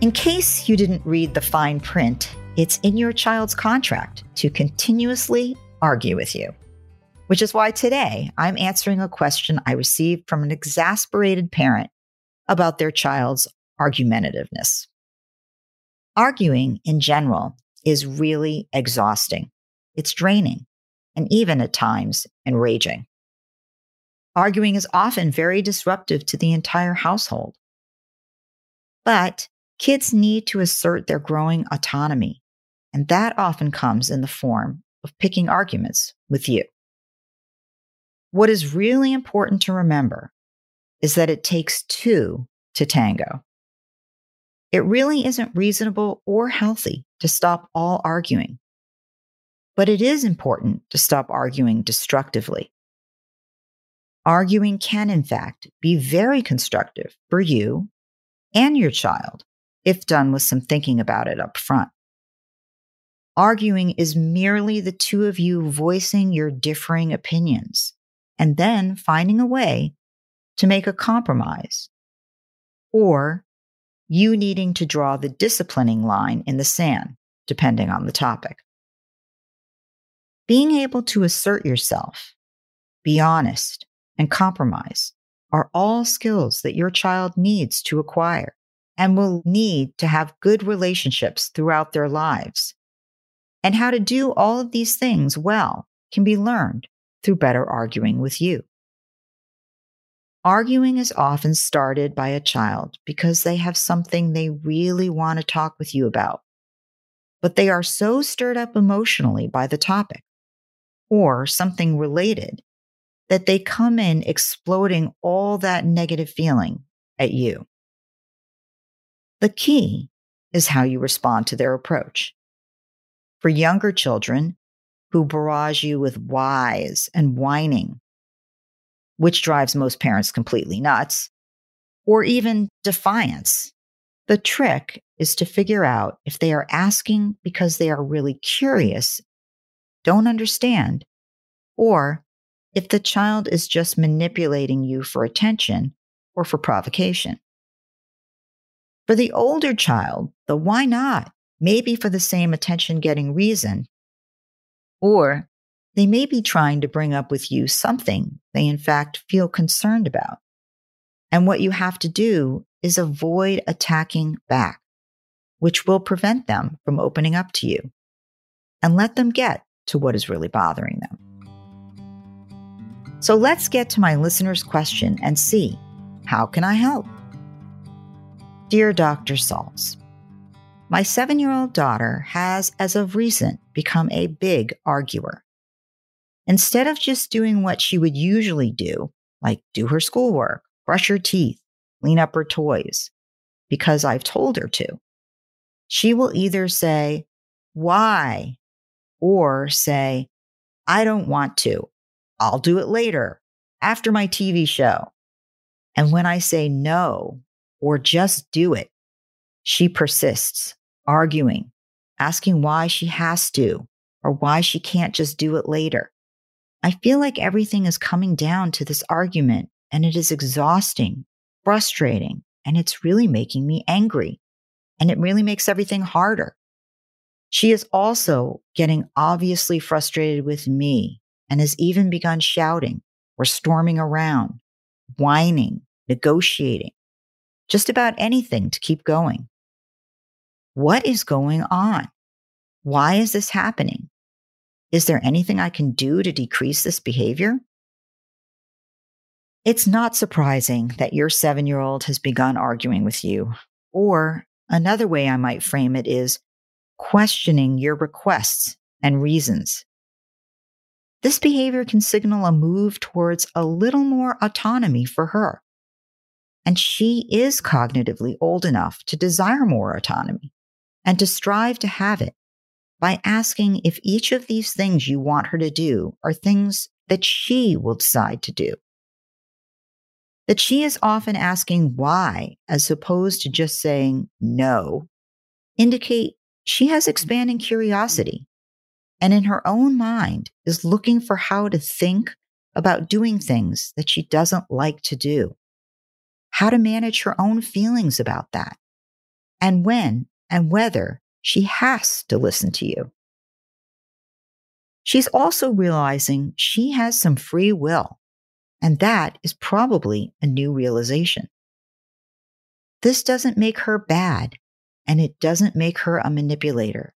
In case you didn't read the fine print, it's in your child's contract to continuously argue with you. Which is why today I'm answering a question I received from an exasperated parent about their child's argumentativeness. Arguing in general is really exhausting. It's draining and even at times enraging. Arguing is often very disruptive to the entire household. But Kids need to assert their growing autonomy, and that often comes in the form of picking arguments with you. What is really important to remember is that it takes two to tango. It really isn't reasonable or healthy to stop all arguing, but it is important to stop arguing destructively. Arguing can, in fact, be very constructive for you and your child if done with some thinking about it up front. Arguing is merely the two of you voicing your differing opinions and then finding a way to make a compromise, or you needing to draw the disciplining line in the sand, depending on the topic. Being able to assert yourself, be honest, and compromise are all skills that your child needs to acquire and will need to have good relationships throughout their lives. And how to do all of these things well can be learned through better arguing with you. Arguing is often started by a child because they have something they really want to talk with you about, but they are so stirred up emotionally by the topic or something related that they come in exploding all that negative feeling at you. The key is how you respond to their approach. For younger children who barrage you with whys and whining, which drives most parents completely nuts, or even defiance, the trick is to figure out if they are asking because they are really curious, don't understand, or if the child is just manipulating you for attention or for provocation. For the older child, the why not may be for the same attention getting reason, or they may be trying to bring up with you something they in fact feel concerned about. And what you have to do is avoid attacking back, which will prevent them from opening up to you and let them get to what is really bothering them. So let's get to my listener's question and see how can I help? Dear Dr. Saltz, my seven year old daughter has, as of recent, become a big arguer. Instead of just doing what she would usually do, like do her schoolwork, brush her teeth, clean up her toys, because I've told her to, she will either say, Why? or say, I don't want to. I'll do it later, after my TV show. And when I say no or just do it, she persists, arguing, asking why she has to or why she can't just do it later. I feel like everything is coming down to this argument and it is exhausting, frustrating, and it's really making me angry. And it really makes everything harder. She is also getting obviously frustrated with me and has even begun shouting or storming around, whining, negotiating, just about anything to keep going. What is going on? Why is this happening? Is there anything I can do to decrease this behavior? It's not surprising that your seven year old has begun arguing with you. Or another way I might frame it is questioning your requests and reasons. This behavior can signal a move towards a little more autonomy for her. And she is cognitively old enough to desire more autonomy and to strive to have it by asking if each of these things you want her to do are things that she will decide to do. That she is often asking why as opposed to just saying no indicate she has expanding curiosity and in her own mind is looking for how to think about doing things that she doesn't like to do, how to manage her own feelings about that, and when and whether she has to listen to you. She's also realizing she has some free will, and that is probably a new realization. This doesn't make her bad, and it doesn't make her a manipulator.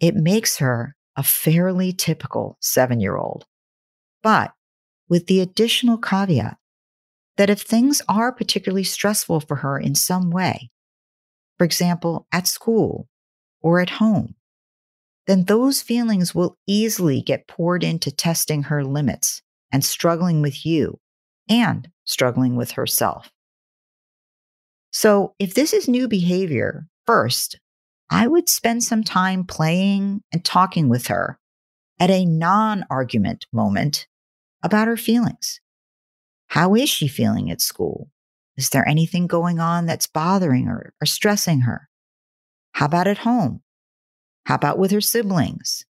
It makes her a fairly typical seven year old, but with the additional caveat that if things are particularly stressful for her in some way, for example, at school or at home, then those feelings will easily get poured into testing her limits and struggling with you and struggling with herself. So, if this is new behavior, first, I would spend some time playing and talking with her at a non argument moment about her feelings. How is she feeling at school? Is there anything going on that's bothering her or stressing her? How about at home? How about with her siblings?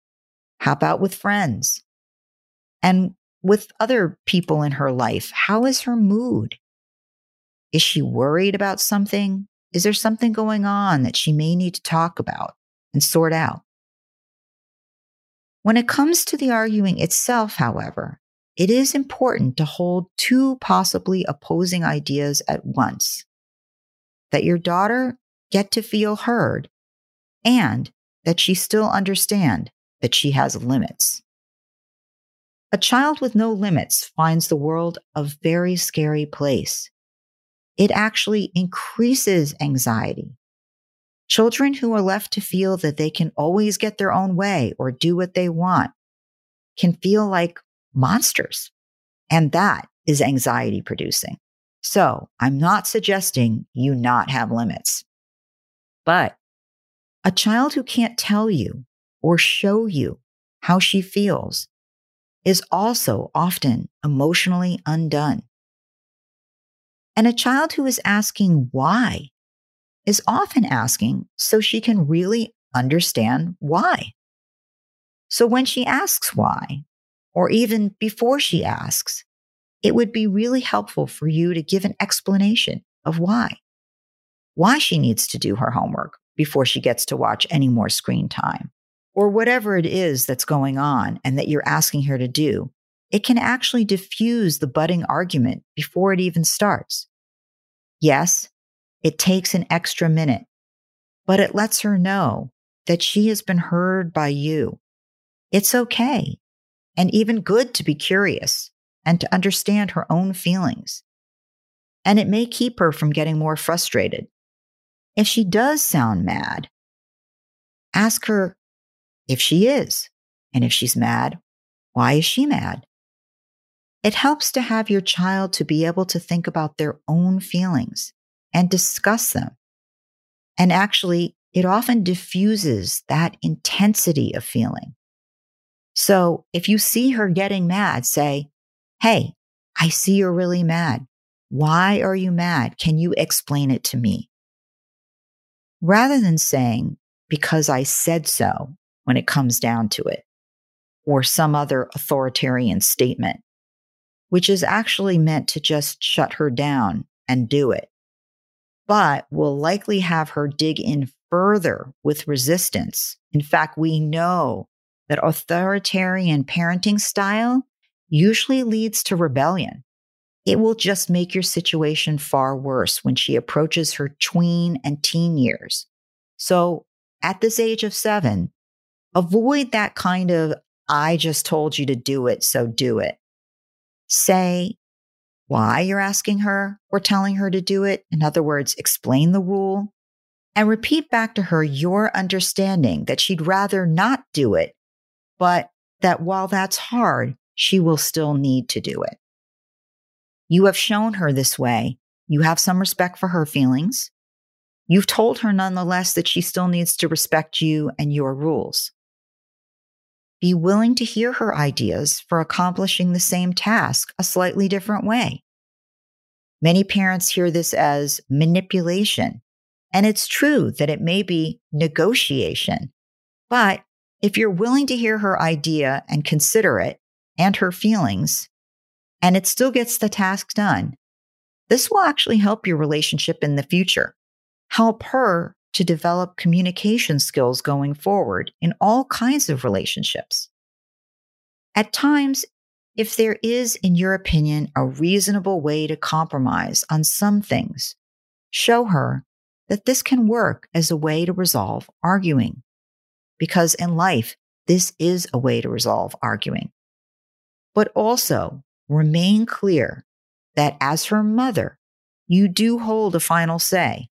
How about with friends? And with other people in her life, how is her mood? Is she worried about something? Is there something going on that she may need to talk about and sort out? When it comes to the arguing itself, however, it is important to hold two possibly opposing ideas at once that your daughter get to feel heard and that she still understand that she has limits. A child with no limits finds the world a very scary place. It actually increases anxiety. Children who are left to feel that they can always get their own way or do what they want can feel like monsters. And that is anxiety producing. So I'm not suggesting you not have limits, but a child who can't tell you or show you how she feels is also often emotionally undone. And a child who is asking why is often asking so she can really understand why. So when she asks why, or even before she asks, it would be really helpful for you to give an explanation of why. Why she needs to do her homework before she gets to watch any more screen time, or whatever it is that's going on and that you're asking her to do. It can actually diffuse the budding argument before it even starts. Yes, it takes an extra minute, but it lets her know that she has been heard by you. It's okay and even good to be curious and to understand her own feelings. and it may keep her from getting more frustrated. If she does sound mad, ask her if she is. And if she's mad, why is she mad? It helps to have your child to be able to think about their own feelings and discuss them. And actually, it often diffuses that intensity of feeling. So if you see her getting mad, say, Hey, I see you're really mad. Why are you mad? Can you explain it to me? Rather than saying, because I said so when it comes down to it, or some other authoritarian statement, which is actually meant to just shut her down and do it, but will likely have her dig in further with resistance. In fact, we know that authoritarian parenting style usually leads to rebellion. It will just make your situation far worse when she approaches her tween and teen years. So at this age of seven, avoid that kind of, I just told you to do it, so do it. Say why you're asking her or telling her to do it. In other words, explain the rule and repeat back to her your understanding that she'd rather not do it, but that while that's hard, she will still need to do it. You have shown her this way. You have some respect for her feelings. You've told her nonetheless that she still needs to respect you and your rules. Be willing to hear her ideas for accomplishing the same task a slightly different way. Many parents hear this as manipulation, and it's true that it may be negotiation. But if you're willing to hear her idea and consider it and her feelings, and it still gets the task done. This will actually help your relationship in the future, help her to develop communication skills going forward in all kinds of relationships. At times, if there is, in your opinion, a reasonable way to compromise on some things, show her that this can work as a way to resolve arguing. Because in life, this is a way to resolve arguing. But also remain clear that as her mother, you do hold a final say,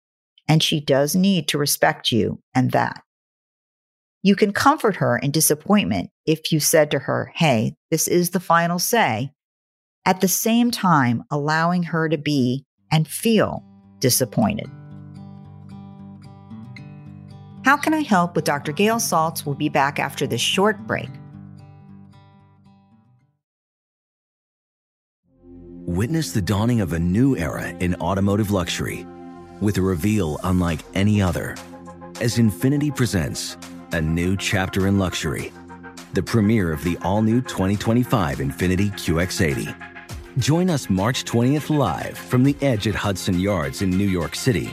and she does need to respect you and that. You can comfort her in disappointment if you said to her, Hey, this is the final say, at the same time allowing her to be and feel disappointed. How can I help with Dr. Gail Saltz? We'll be back after this short break. Witness the dawning of a new era in automotive luxury with a reveal unlike any other as Infiniti presents a new chapter in luxury, the premiere of the all new 2025 Infiniti QX80. Join us March 20th live from the edge at Hudson Yards in New York City,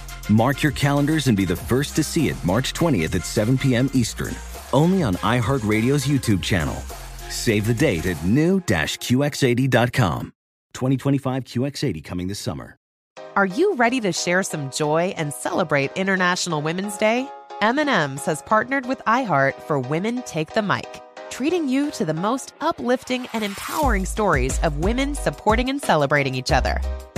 Mark your calendars and be the first to see it March 20th at 7 p.m. Eastern, only on iHeartRadio's YouTube channel. Save the date at new-QX80.com. 2025 QX80 coming this summer. Are you ready to share some joy and celebrate International Women's Day? M&M's has partnered with iHeart for Women Take the Mic, treating you to the most uplifting and empowering stories of women supporting and celebrating each other.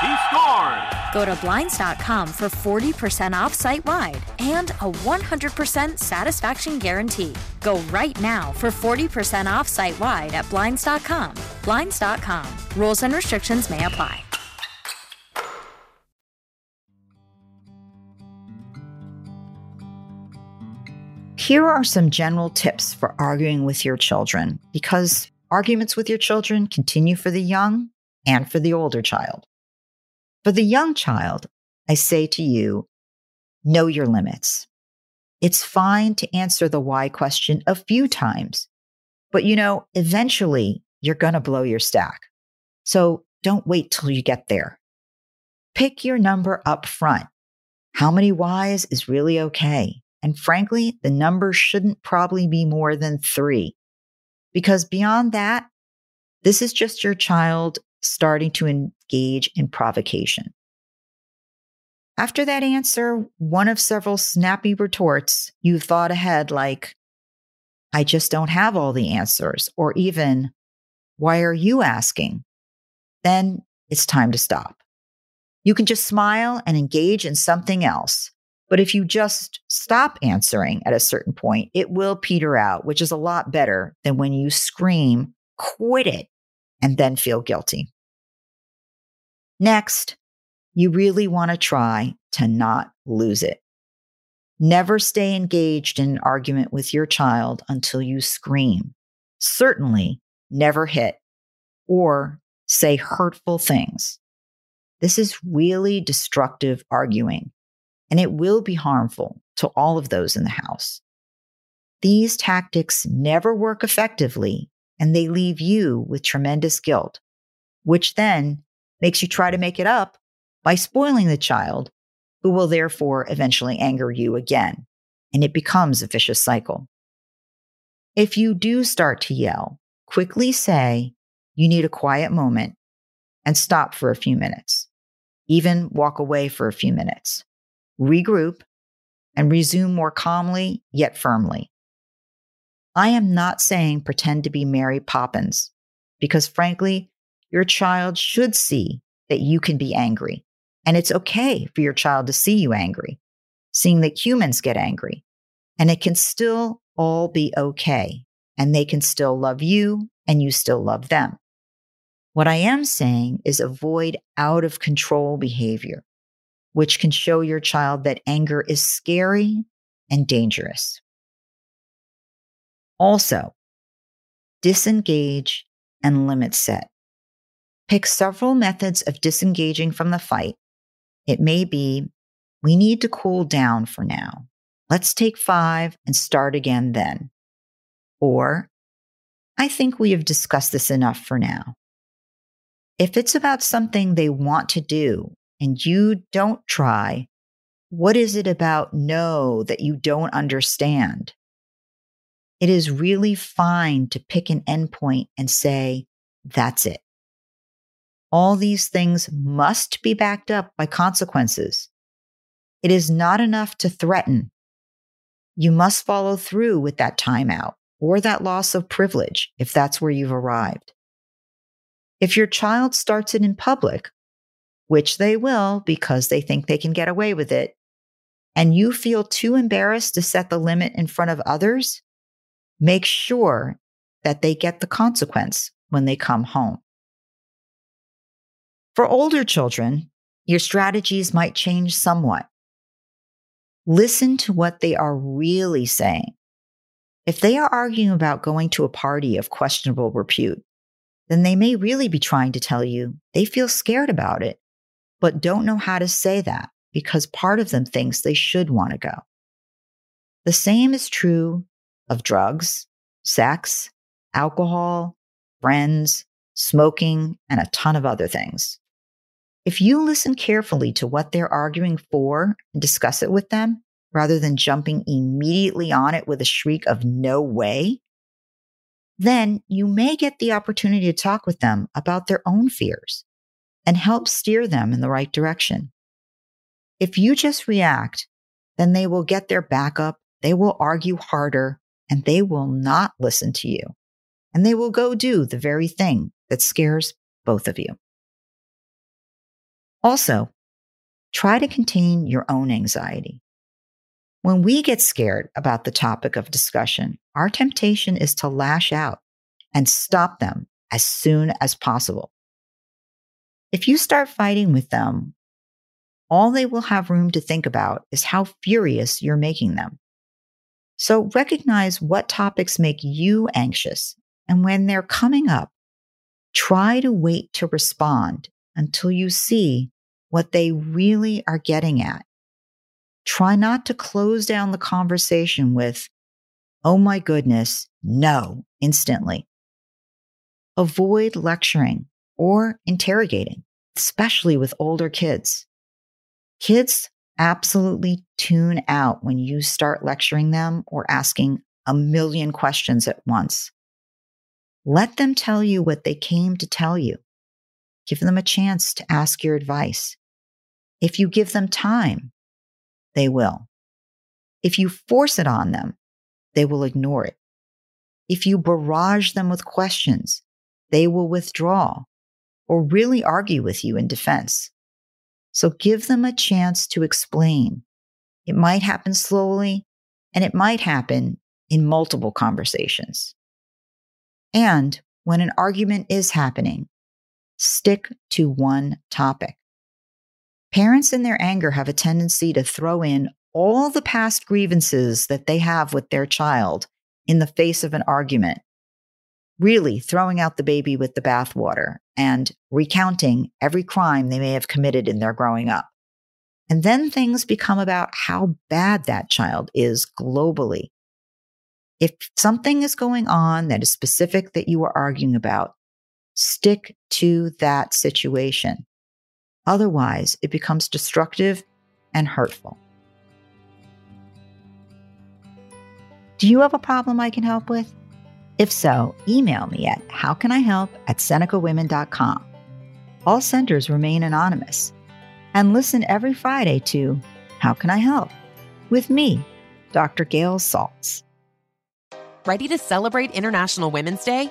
He scores! Go to Blinds.com for 40% off site wide and a 100% satisfaction guarantee. Go right now for 40% off site wide at Blinds.com. Blinds.com. Rules and restrictions may apply. Here are some general tips for arguing with your children because arguments with your children continue for the young and for the older child. For the young child, I say to you, know your limits. It's fine to answer the why question a few times, but you know, eventually you're going to blow your stack. So don't wait till you get there. Pick your number up front. How many whys is really okay? And frankly, the number shouldn't probably be more than three. Because beyond that, this is just your child starting to engage in provocation. After that answer, one of several snappy retorts, you've thought ahead like, I just don't have all the answers, or even, why are you asking? Then it's time to stop. You can just smile and engage in something else. But if you just stop answering at a certain point, it will peter out, which is a lot better than when you scream, quit it, and then feel guilty. Next, you really want to try to not lose it. Never stay engaged in an argument with your child until you scream. Certainly never hit or say hurtful things. This is really destructive arguing, and it will be harmful to all of those in the house. These tactics never work effectively, and they leave you with tremendous guilt, which then makes you try to make it up by spoiling the child, who will therefore eventually anger you again. And it becomes a vicious cycle. If you do start to yell, quickly say you need a quiet moment and stop for a few minutes. Even walk away for a few minutes. Regroup and resume more calmly yet firmly. I am not saying pretend to be Mary Poppins, because frankly, your child should see that you can be angry. And it's okay for your child to see you angry, seeing that humans get angry. And it can still all be okay. And they can still love you and you still love them. What I am saying is avoid out of control behavior, which can show your child that anger is scary and dangerous. Also, disengage and limit set. Pick several methods of disengaging from the fight. It may be, we need to cool down for now. Let's take five and start again then. Or, I think we have discussed this enough for now. If it's about something they want to do and you don't try, what is it about no that you don't understand? It is really fine to pick an endpoint and say, that's it. All these things must be backed up by consequences. It is not enough to threaten. You must follow through with that timeout or that loss of privilege if that's where you've arrived. If your child starts it in public, which they will because they think they can get away with it, and you feel too embarrassed to set the limit in front of others, make sure that they get the consequence when they come home. For older children, your strategies might change somewhat. Listen to what they are really saying. If they are arguing about going to a party of questionable repute, then they may really be trying to tell you they feel scared about it, but don't know how to say that. because part of them thinks they should want to go. The same is true of drugs, sex, alcohol, friends, smoking, and a ton of other things. If you listen carefully to what they're arguing for and discuss it with them, rather than jumping immediately on it with a shriek of no way, then you may get the opportunity to talk with them about their own fears and help steer them in the right direction. If you just react, then they will get their back up, they will argue harder, and they will not listen to you. And they will go do the very thing that scares both of you. Also, try to contain your own anxiety. When we get scared about the topic of discussion, our temptation is to lash out and stop them as soon as possible. If you start fighting with them, all they will have room to think about is how furious you're making them. So recognize what topics make you anxious. And when they're coming up, try to wait to respond until you see what they really are getting at. Try not to close down the conversation with, oh my goodness, no, instantly. Avoid lecturing or interrogating, especially with older kids. Kids absolutely tune out when you start lecturing them or asking a million questions at once. Let them tell you what they came to tell you. Give them a chance to ask your advice. If you give them time, they will. If you force it on them, they will ignore it. If you barrage them with questions, they will withdraw or really argue with you in defense. So give them a chance to explain. It might happen slowly and it might happen in multiple conversations. And when an argument is happening, stick to one topic. Parents in their anger have a tendency to throw in all the past grievances that they have with their child in the face of an argument, really throwing out the baby with the bathwater and recounting every crime they may have committed in their growing up. And then things become about how bad that child is globally. If something is going on that is specific that you are arguing about, stick to that situation. Otherwise, it becomes destructive and hurtful. Do you have a problem I can help with? If so, email me at howcanihelp at senecawomen.com. All centers remain anonymous. And listen every Friday to How Can I Help? with me, Dr. Gail Saltz. Ready to celebrate International Women's Day?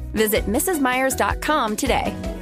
Visit MrsMeyers.com today.